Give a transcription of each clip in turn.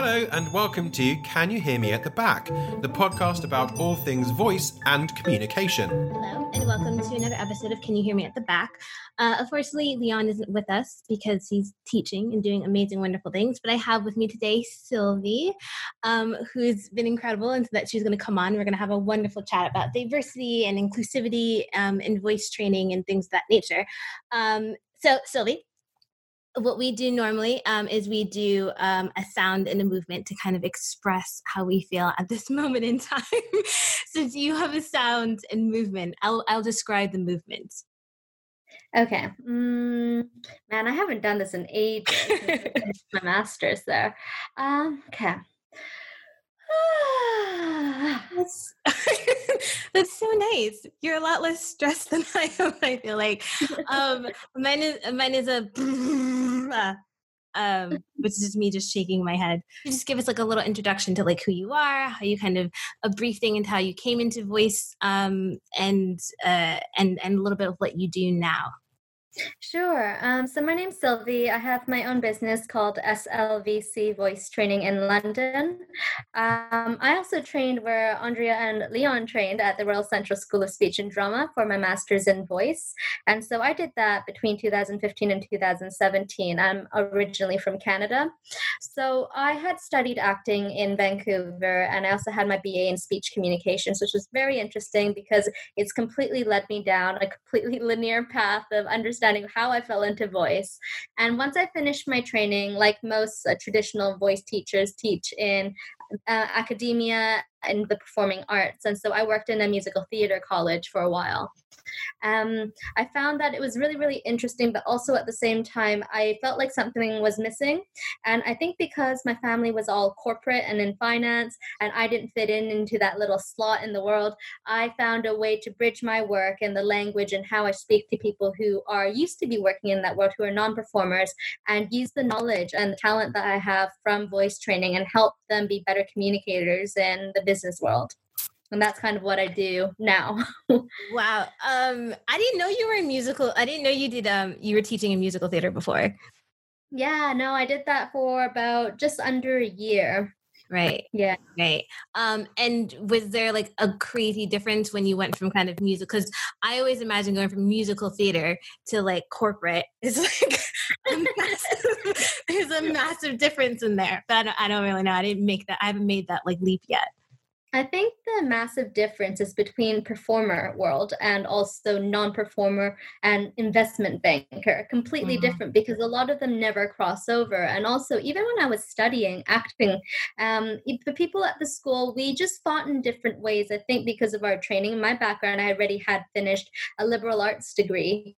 Hello, and welcome to Can You Hear Me at the Back, the podcast about all things voice and communication. Hello, and welcome to another episode of Can You Hear Me at the Back. Uh, unfortunately, Leon isn't with us because he's teaching and doing amazing, wonderful things. But I have with me today Sylvie, um, who's been incredible, and so that she's going to come on. We're going to have a wonderful chat about diversity and inclusivity um, and voice training and things of that nature. Um, so, Sylvie, what we do normally um, is we do um, a sound and a movement to kind of express how we feel at this moment in time. Since you have a sound and movement, I'll, I'll describe the movement. Okay. Mm, man, I haven't done this in ages. my master's there. Um, okay. that's, that's so nice. You're a lot less stressed than I am. I feel like um, mine is mine is a um, which is just me just shaking my head. Just give us like a little introduction to like who you are, how you kind of a brief thing into how you came into voice, um, and uh, and and a little bit of what you do now. Sure. Um, so my name's Sylvie. I have my own business called SLVC Voice Training in London. Um, I also trained where Aundrea and Leon trained at the Royal Central School of Speech and Drama for my master's in voice. And so I did that between 2015 and 2017. I'm originally from Canada. So I had studied acting in Vancouver and I also had my BA in speech communications, which was very interesting because it's completely led me down a completely linear path of understanding understanding how I fell into voice. And once I finished my training, like most uh, traditional voice teachers teach in uh, academia and the performing arts. And so I worked in a musical theater college for a while. Um, I found that it was really, really interesting, but also at the same time, I felt like something was missing. And I think because my family was all corporate and in finance, and I didn't fit in into that little slot in the world, I found a way to bridge my work and the language and how I speak to people who are used to be working in that world, who are non performers, and use the knowledge and the talent that I have from voice training and help them be better communicators in the business world and that's kind of what I do now. wow. Um I didn't know you were in musical. I didn't know you did um you were teaching in musical theater before. Yeah, no, I did that for about just under a year. Right. Yeah. Right. Um, and was there like a crazy difference when you went from kind of music? Because I always imagine going from musical theater to like corporate is like a massive, there's a massive difference in there. But I don't, I don't really know. I didn't make that. I haven't made that like leap yet. I think the massive difference is between performer world and also non-performer and investment banker. Completely mm-hmm. different because a lot of them never cross over. And also, even when I was studying acting, um, the people at the school we just fought in different ways. I think because of our training, my background, I already had finished a liberal arts degree,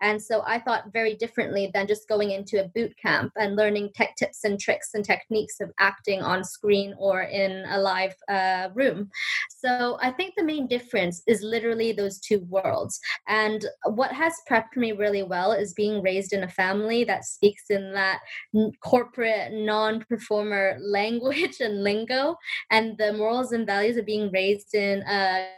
and so I thought very differently than just going into a boot camp and learning tech tips and tricks and techniques of acting on screen or in a live. Uh, Uh, room. So I think the main difference is literally those two worlds. And what has prepped me really well is being raised in a family that speaks in that corporate, non performer language and lingo, and the morals and values of being raised in a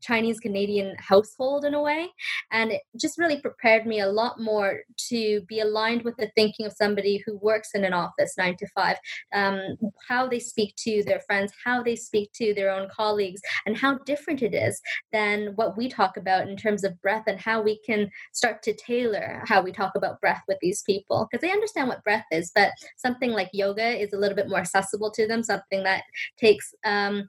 Chinese Canadian household in a way. And it just really prepared me a lot more to be aligned with the thinking of somebody who works in an office nine to five, um, how they speak to their friends, how they speak to their own colleagues, and how different it is than what we talk about in terms of breath and how we can start to tailor how we talk about breath with these people. Because they understand what breath is, but something like yoga is a little bit more accessible to them, something that takes um,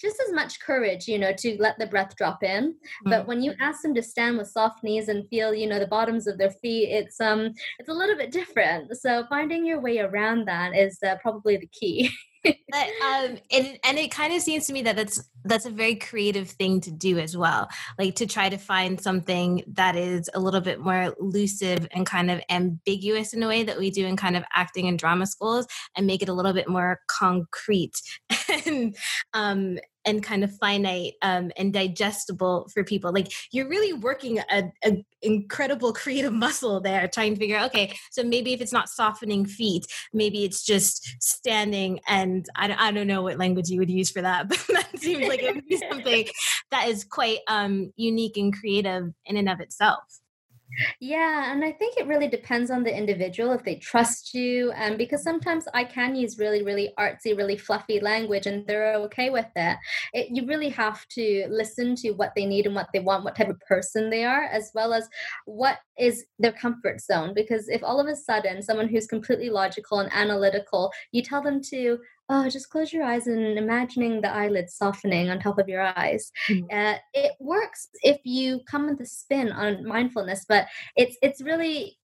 just as much courage, you know, to let the breath drop in. Mm-hmm. But when you ask them to stand with soft knees and feel, you know, the bottoms of their feet, it's um, it's a little bit different. So finding your way around that is uh, probably the key. but um and and it kind of seems to me that that's that's a very creative thing to do as well like to try to find something that is a little bit more elusive and kind of ambiguous in a way that we do in kind of acting and drama schools and make it a little bit more concrete and um and kind of finite um, and digestible for people. Like you're really working a, a, incredible creative muscle there, trying to figure out. Okay, so maybe if it's not softening feet, maybe it's just standing. And I, I don't know what language you would use for that, but that seems like it would be something that is quite um, unique and creative in and of itself. Yeah, and I think it really depends on the individual if they trust you. And because sometimes I can use really, really artsy, really fluffy language and they're okay with it. it. You really have to listen to what they need and what they want, what type of person they are, as well as what is their comfort zone. Because if all of a sudden someone who's completely logical and analytical, you tell them to, oh, just close your eyes and imagining the eyelids softening on top of your eyes. Mm-hmm. Uh, it works if you come with a spin on mindfulness, but it's it's really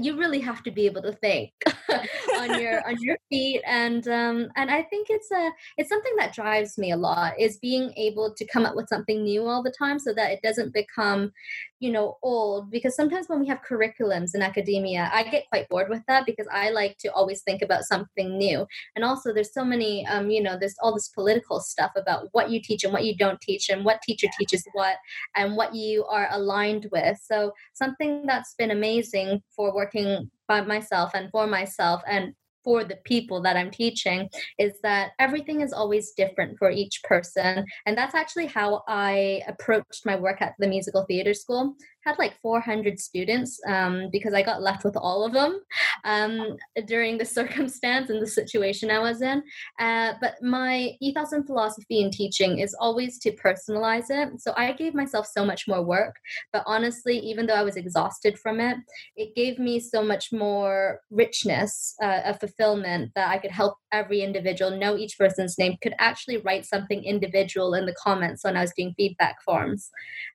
you really have to be able to think on your on your feet and um and i think it's a it's something that drives me a lot is being able to come up with something new all the time so that it doesn't become you know old because sometimes when we have curriculums in academia i get quite bored with that because i like to always think about something new and also there's so many um you know there's all this political stuff about what you teach and what you don't teach and what teacher teaches what and what you are aligned with so something that's been amazing for working by myself and for myself and for the people that I'm teaching is that everything is always different for each person. And that's actually how I approached my work at the musical theater school had like 400 students um, because I got left with all of them um, during the circumstance and the situation I was in. Uh, but my ethos and philosophy in teaching is always to personalize it. So I gave myself so much more work. But honestly, even though I was exhausted from it, it gave me so much more richness uh, fulfillment that I could help every individual know each person's name, could actually write something individual in the comments when I was doing feedback forms.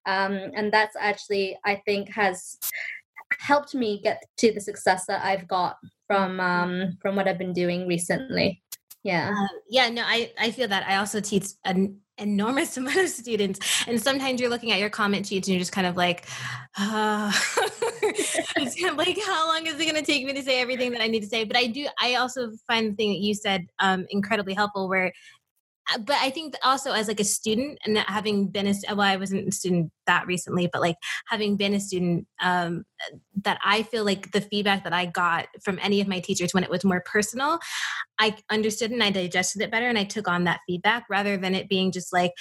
Um, and that's actually I think has helped me get to the success that I've got from um, from what I've been doing recently. Yeah. Uh, yeah. No, I I feel that. I also teach an enormous amount of students, and sometimes you're looking at your comment sheets and you're just kind of like, uh, it's kind of like, how long is it going to take me to say everything that I need to say? But I do. I also find the thing that you said um, incredibly helpful, where but I think also as like a student and having been a well, I wasn't a student that recently, but like having been a student, um, that I feel like the feedback that I got from any of my teachers when it was more personal, I understood and I digested it better, and I took on that feedback rather than it being just like.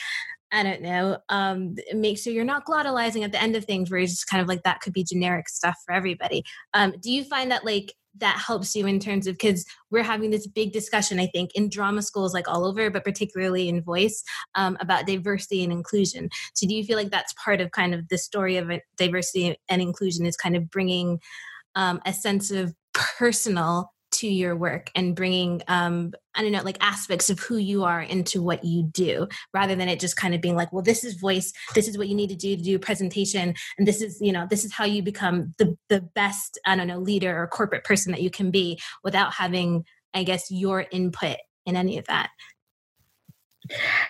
I don't know. Um, make sure you're not glottalizing at the end of things, where it's just kind of like that could be generic stuff for everybody. Um, do you find that like that helps you in terms of because we're having this big discussion i think in drama schools like all over but particularly in voice um, about diversity and inclusion. So do you feel like that's part of kind of the story of diversity and inclusion is kind of bringing um, a sense of personal to your work and bringing um i don't know like aspects of who you are into what you do rather than it just kind of being like well this is voice this is what you need to do to do presentation and this is you know this is how you become the the best i don't know leader or corporate person that you can be without having i guess your input in any of that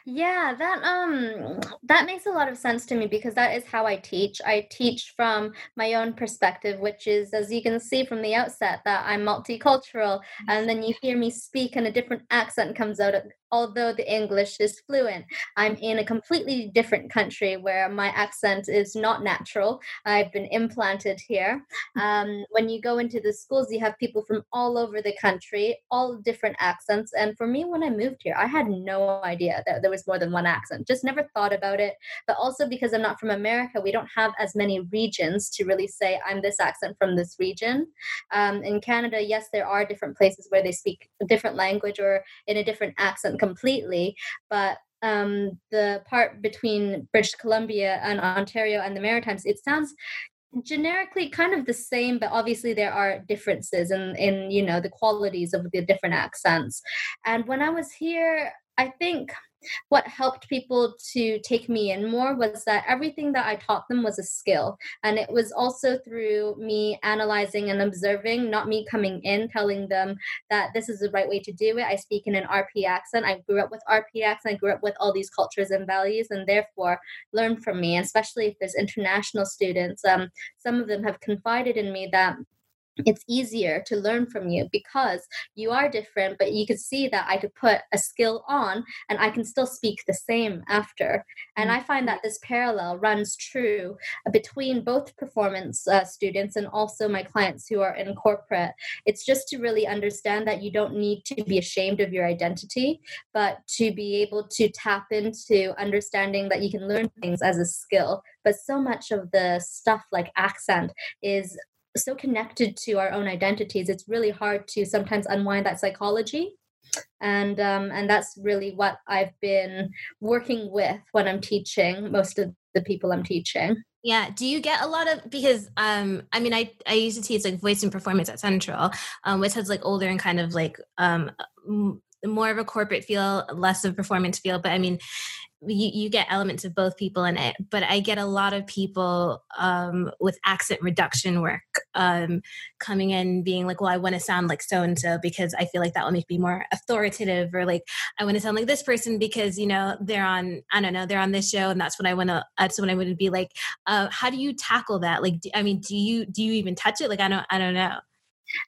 yeah, that um that makes a lot of sense to me because that is how I teach. I teach from my own perspective, which is as you can see from the outset that I'm multicultural and then you hear me speak and a different accent comes out although the English is fluent. I'm in a completely different country where my accent is not natural. I've been implanted here. Um, when you go into the schools, you have people from all over the country, all different accents. And for me, when I moved here, I had no idea that there was more than one accent. Just never thought about it. But also because I'm not from America, we don't have as many regions to really say, I'm this accent from this region. Um, in Canada, yes, there are different places where they speak a different language or in a different accent completely, but um, the part between British Columbia and Ontario and the Maritimes, it sounds generically kind of the same but obviously there are differences in in you know the qualities of the different accents and when i was here i think what helped people to take me in more was that everything that I taught them was a skill. And it was also through me analyzing and observing, not me coming in telling them that this is the right way to do it. I speak in an RP accent. I grew up with RP accent. I grew up with all these cultures and values, and therefore learn from me. And especially if there's international students, um, some of them have confided in me that it's easier to learn from you because you are different but you can see that i could put a skill on and i can still speak the same after. And i find that this parallel runs true between both performance uh, students and also my clients who are in corporate. It's just to really understand that you don't need to be ashamed of your identity but to be able to tap into understanding that you can learn things as a skill. But so much of the stuff like accent is so connected to our own identities it's really hard to sometimes unwind that psychology. And um, and that's really what i've been working with when i'm teaching most of the people i'm teaching. Yeah do you get a lot of because um i mean i i used to teach like voice and performance at central um which has like older and kind of like um more of a corporate feel less of performance feel but i mean you, you get elements of both people in it but i get a lot of people um, with accent reduction work um, coming in being like well i want to sound like so and so because i feel like that will make me more authoritative or like i want to sound like this person because you know they're on i don't know they're on this show and that's what i want to that's what i would be like. Uh, how do you tackle that? Like do, i mean do you do you even touch it? Like i don't i don't know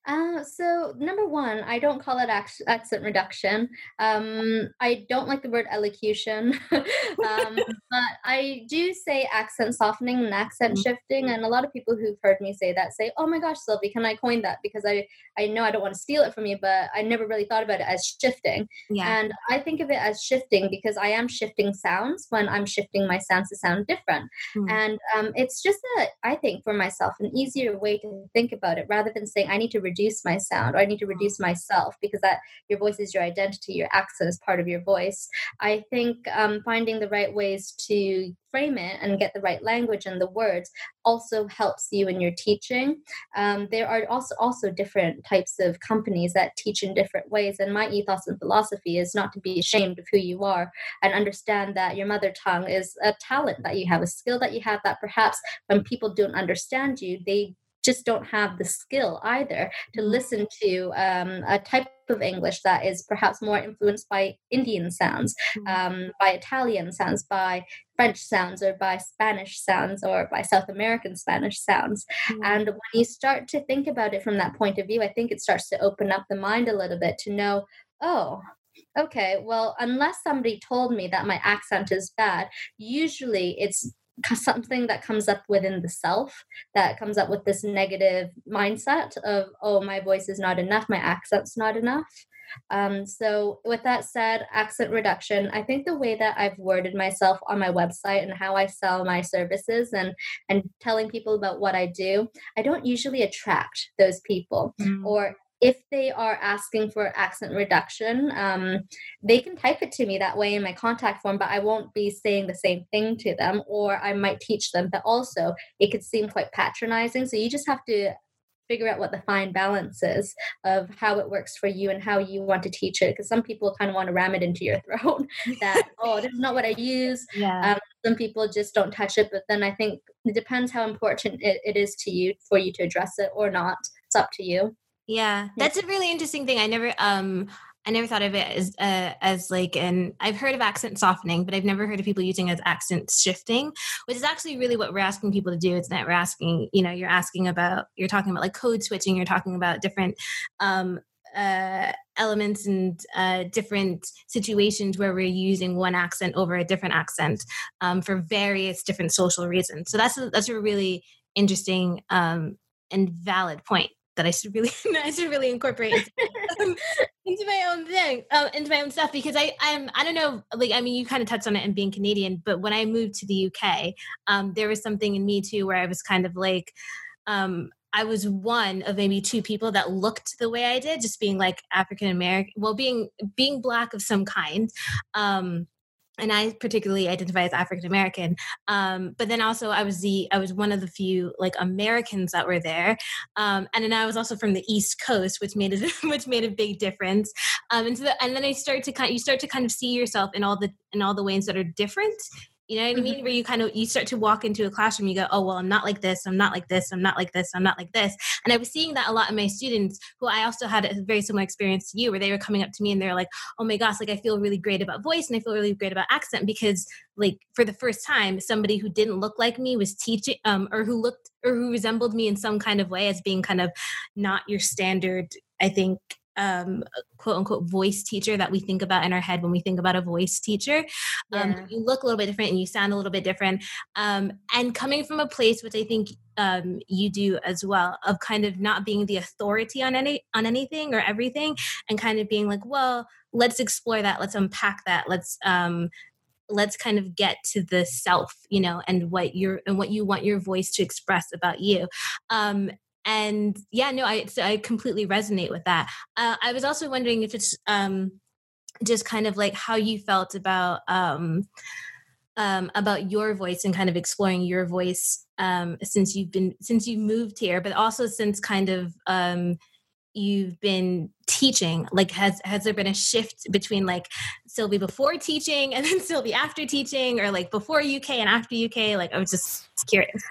uh, so number one, I don't call it ac- accent reduction. Um, I don't like the word elocution, um, but I do say accent softening and accent mm-hmm. shifting. And a lot of people who've heard me say that say, "Oh my gosh, Sylvie, can I coin that?" Because I I know I don't want to steal it from you, but I never really thought about it as shifting. Yeah. And I think of it as shifting because I am shifting sounds when I'm shifting my sounds to sound different. Mm. And um, it's just a, I think for myself, an easier way to think about it rather than saying I need to reduce my sound or I need to reduce myself because that your voice is your identity, your accent is part of your voice. I think um, finding the right ways to frame it and get the right language and the words also helps you in your teaching. Um, there are also also different types of companies that teach in different ways, and my ethos and philosophy is not to be ashamed of who you are and understand that your mother tongue is a talent that you have, a skill that you have that perhaps when people don't understand you, they just don't have the skill either to mm-hmm. listen to um, a type of English that is perhaps more influenced by Indian sounds, mm-hmm. um, by Italian sounds, by French sounds, or by Spanish sounds, or by South American Spanish sounds. Mm-hmm. And when you start to think about it from that point of view, I think it starts to open up the mind a little bit to know, oh, okay, well, unless somebody told me that my accent is bad, usually it's something that comes up within the self that comes up with this negative mindset of oh my voice is not enough my accent's not enough um, so with that said accent reduction i think the way that i've worded myself on my website and how i sell my services and and telling people about what i do i don't usually attract those people mm. or if they are asking for accent reduction, um, they can type it to me that way in my contact form, but I won't be saying the same thing to them, or I might teach them. But also, it could seem quite patronizing. So you just have to figure out what the fine balance is of how it works for you and how you want to teach it because some people kind of want to ram it into your throat that oh this is not what i use yeah. Um, some people just don't touch it but then i think it depends how important it, it is to you for you to address it or not it's up to you yeah, that's a really interesting thing. I never um I never thought of it as uh, as like an I've heard of accent softening, but I've never heard of people using as accent shifting, which is actually really what we're asking people to do. It's that we're asking, you know, you're asking about you're talking about like code switching, you're talking about different um uh, elements and uh, different situations where we're using one accent over a different accent um, for various different social reasons. So that's a, that's a really interesting um, and valid point that I should really I should really incorporate into, into my own thing, uh, into my own stuff because I I'm I don't know like I mean you kind of touched on it and being Canadian, but when I moved to the UK, um, there was something in me too where I was kind of like. Um, I was one of maybe two people that looked the way I did, just being like African American, well, being being black of some kind. Um, and I particularly identify as African American. Um, but then also I was the I was one of the few like Americans that were there, um, and then I was also from the East Coast, which made a which made a big difference. Um, and so the, and then I start to kind you start to kind of see yourself in all the in all the ways that are different You know what I mean? Mm-hmm. Where you kind of you start to walk into a classroom, you go, "Oh well, I'm not like this. I'm not like this. I'm not like this. I'm not like this." And I was seeing that a lot in my students, who I also had a very similar experience to you, where they were coming up to me and they're like, "Oh my gosh, like I feel really great about voice and I feel really great about accent because like for the first time, somebody who didn't look like me was teaching, um, or who looked or who resembled me in some kind of way as being kind of not your standard." I think um, quote unquote voice teacher that we think about in our head when we think about a voice teacher. Um, yeah. You look a little bit different and you sound a little bit different. Um, and coming from a place which I think um, you do as well of kind of not being the authority on any on anything or everything, and kind of being like, well, let's explore that, let's unpack that, let's um, let's kind of get to the self you know and what you're and what you want your voice to express about you um and yeah no i so i completely resonate with that. Uh, i was also wondering if it's um just kind of like how you felt about um um about your voice and kind of exploring your voice um since you've been since you moved here but also since kind of um you've been teaching like has has there been a shift between like sylvie before teaching and then sylvie after teaching or like before uk and after uk like i was just curious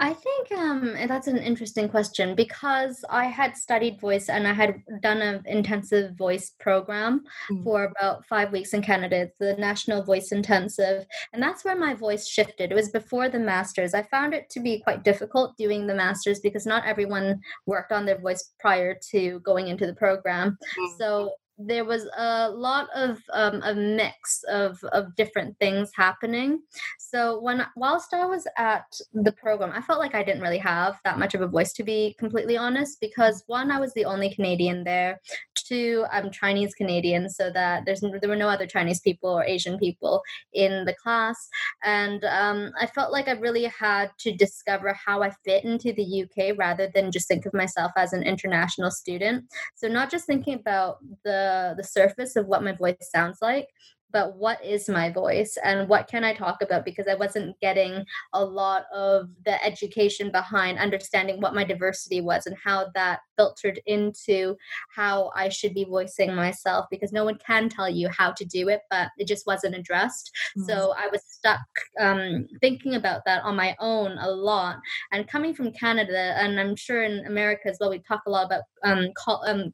I think um, that's an interesting question because I had studied voice and I had done an intensive voice program mm. for about five weeks in Canada. The National Voice Intensive. And that's where my voice shifted. It was before the master's. I found it to be quite difficult doing the master's because not everyone worked on their voice prior to going into the program. Mm. So there was a lot of um, a mix of of different things happening. So when whilst I was at the program, I felt like I didn't really have that much of a voice, to be completely honest. Because one, I was the only Canadian there. Two, I'm Chinese Canadian, so that there's there were no other Chinese people or Asian people in the class, and um, I felt like I really had to discover how I fit into the UK rather than just think of myself as an international student. So not just thinking about the the surface of what my voice sounds like but what is my voice and what can I talk about? Because I wasn't getting a lot of the education behind understanding what my diversity was and how that filtered into how I should be voicing myself because no one can tell you how to do it, but it just wasn't addressed. Mm-hmm. So I was stuck um, thinking about that on my own a lot. And coming from Canada, and I'm sure in America as well, we talk a lot about um, col- um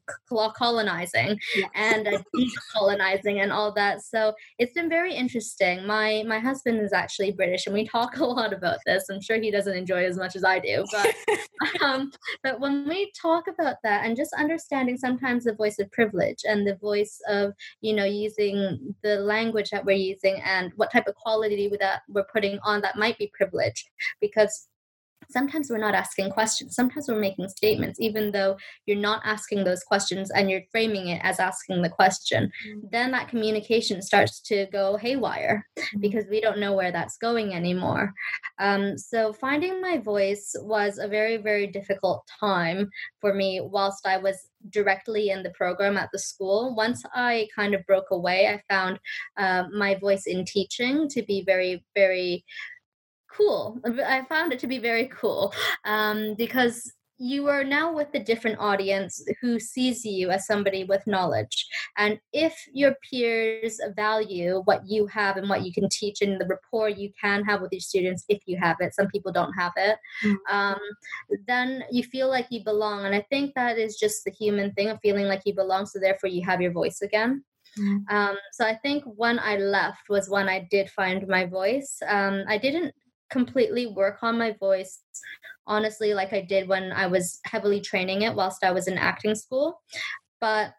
colonizing yes. and uh, decolonizing and all that. So it's been very interesting. My my husband is actually British, and we talk a lot about this. I'm sure he doesn't enjoy it as much as I do, but um, but when we talk about that and just understanding sometimes the voice of privilege and the voice of you know using the language that we're using and what type of quality that we're putting on that might be privilege, because sometimes we're not asking questions sometimes we're making statements even though you're not asking those questions and you're framing it as asking the question mm-hmm. then that communication starts to go haywire mm-hmm. because we don't know where that's going anymore um, so finding my voice was a very very difficult time for me whilst i was directly in the program at the school once i kind of broke away i found uh, my voice in teaching to be very very cool. I found it to be very cool um, because you are now with a different audience who sees you as somebody with knowledge. And if your peers value what you have and what you can teach and the rapport you can have with your students, if you have it, some people don't have it, mm-hmm. um, then you feel like you belong. And I think that is just the human thing of feeling like you belong. So therefore, you have your voice again. Mm-hmm. Um, so I think when I left was when I did find my voice. Um, I didn't completely work on my voice honestly like I did when I was heavily training it whilst I was in acting school. But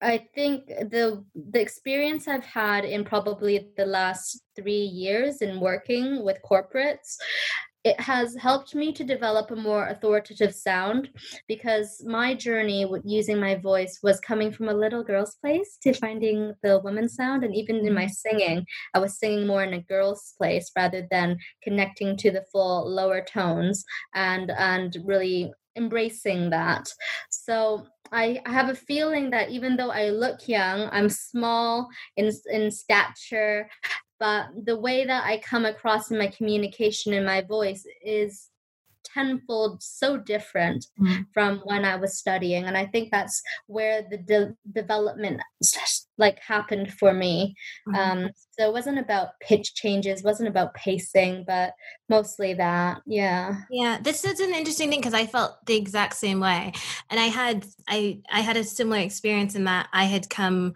I think the the experience I've had in probably the last 3 years in working with corporates it has helped me to develop a more authoritative sound because my journey with using my voice was coming from a little girl's place to finding the woman's sound and even in my mm-hmm. singing i was singing more in a girl's place rather than connecting to the full lower tones and and really embracing that so I, have a feeling that even though I look young, I'm small in in stature but the way that I come across in my communication and my voice is tenfold so different mm-hmm. from when I was studying. And I think that's where the de- development like happened for me. Mm-hmm. Um, so it wasn't about pitch changes, wasn't about pacing, but mostly that. Yeah. Yeah. This is an interesting thing because I felt the exact same way. And I had I I had a similar experience in that I had come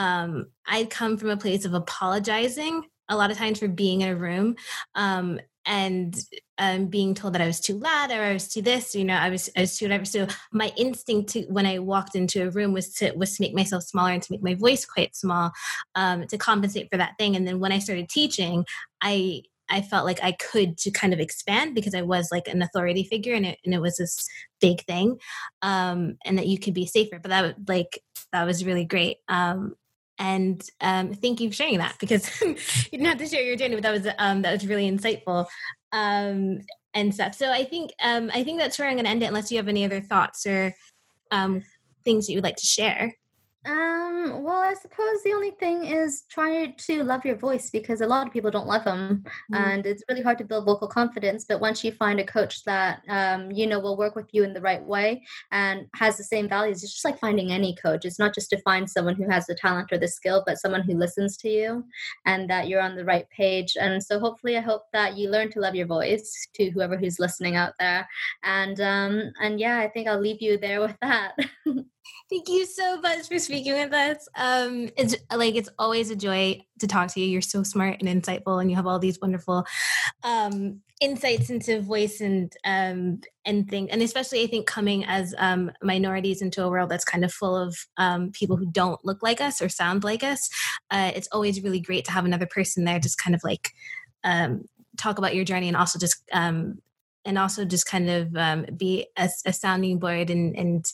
um I'd come from a place of apologizing a lot of times for being in a room um, and um, being told that I was too loud or I was too this, you know, I was I was too whatever. So my instinct to when I walked into a room was to was to make myself smaller and to make my voice quite small um, to compensate for that thing. And then when I started teaching, I I felt like I could to kind of expand because I was like an authority figure and it, and it was this big thing um, and that you could be safer. But that like that was really great. Um, and um, thank you for sharing that because you didn't have to share your journey, but that was um, that was really insightful um, and stuff. So I think um, I think that's where I'm going to end it, unless you have any other thoughts or um, things that you would like to share. Um, well, I suppose the only thing is try to love your voice because a lot of people don't love them, mm. and it's really hard to build vocal confidence. But once you find a coach that um, you know will work with you in the right way and has the same values, it's just like finding any coach. It's not just to find someone who has the talent or the skill, but someone who listens to you and that you're on the right page. And so, hopefully, I hope that you learn to love your voice to whoever who's listening out there. And um, and yeah, I think I'll leave you there with that. Thank you so much for speaking with us. Um, it's like it's always a joy to talk to you. You're so smart and insightful, and you have all these wonderful um, insights into voice and um, and things. And especially, I think coming as um, minorities into a world that's kind of full of um, people who don't look like us or sound like us, uh, it's always really great to have another person there, just kind of like um, talk about your journey and also just um, and also just kind of um, be a, a sounding board and and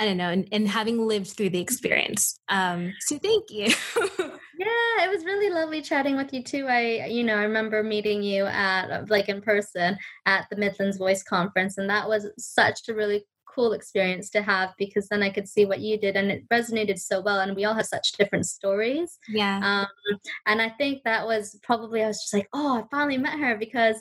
I don't know, and, and having lived through the experience. Um, so thank you. yeah, it was really lovely chatting with you too. I, you know, I remember meeting you at like in person at the Midlands Voice Conference, and that was such a really cool experience to have because then I could see what you did and it resonated so well. And we all have such different stories. Yeah. Um, and I think that was probably, I was just like, oh, I finally met her because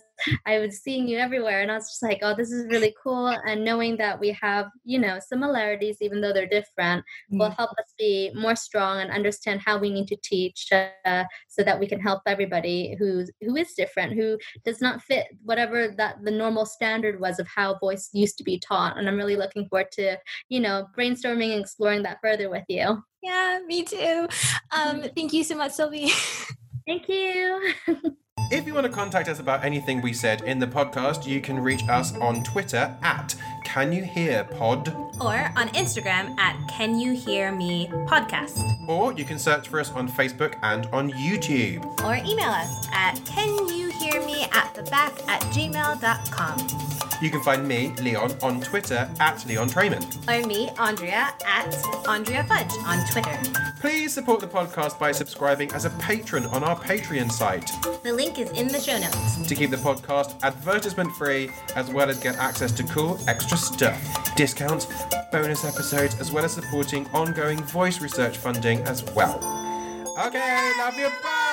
I was seeing you everywhere. And I was just like, oh, this is really cool. And knowing that we have, you know, similarities, even though they're different, mm. will help us be more strong and understand how we need to teach uh, so that we can help everybody who's, who is different, who does not fit whatever that the normal standard was of how voice used to be taught. And I'm really looking forward to, you know, brainstorming and exploring that further with you. Yeah, me too. Um, thank you so much, Sylvie. Thank you. if you want to contact us about anything we said in the podcast, you can reach us on Twitter at Can You Hear Pod? Or on Instagram at Can You Hear Me Podcast. Or you can search for us on Facebook and on YouTube. Or email us at Can You Hear Me at the back at gmail.com. You can find me, Leon, on Twitter at Leon Trayman. Or me, Aundrea, at Aundrea Fudge on Twitter. Please support the podcast by subscribing as a patron on our Patreon site. The link is in the show notes. To keep the podcast advertisement free, as well as get access to cool extra stuff, discounts, bonus episodes, as well as supporting ongoing voice research funding as well. Okay, love you, bye!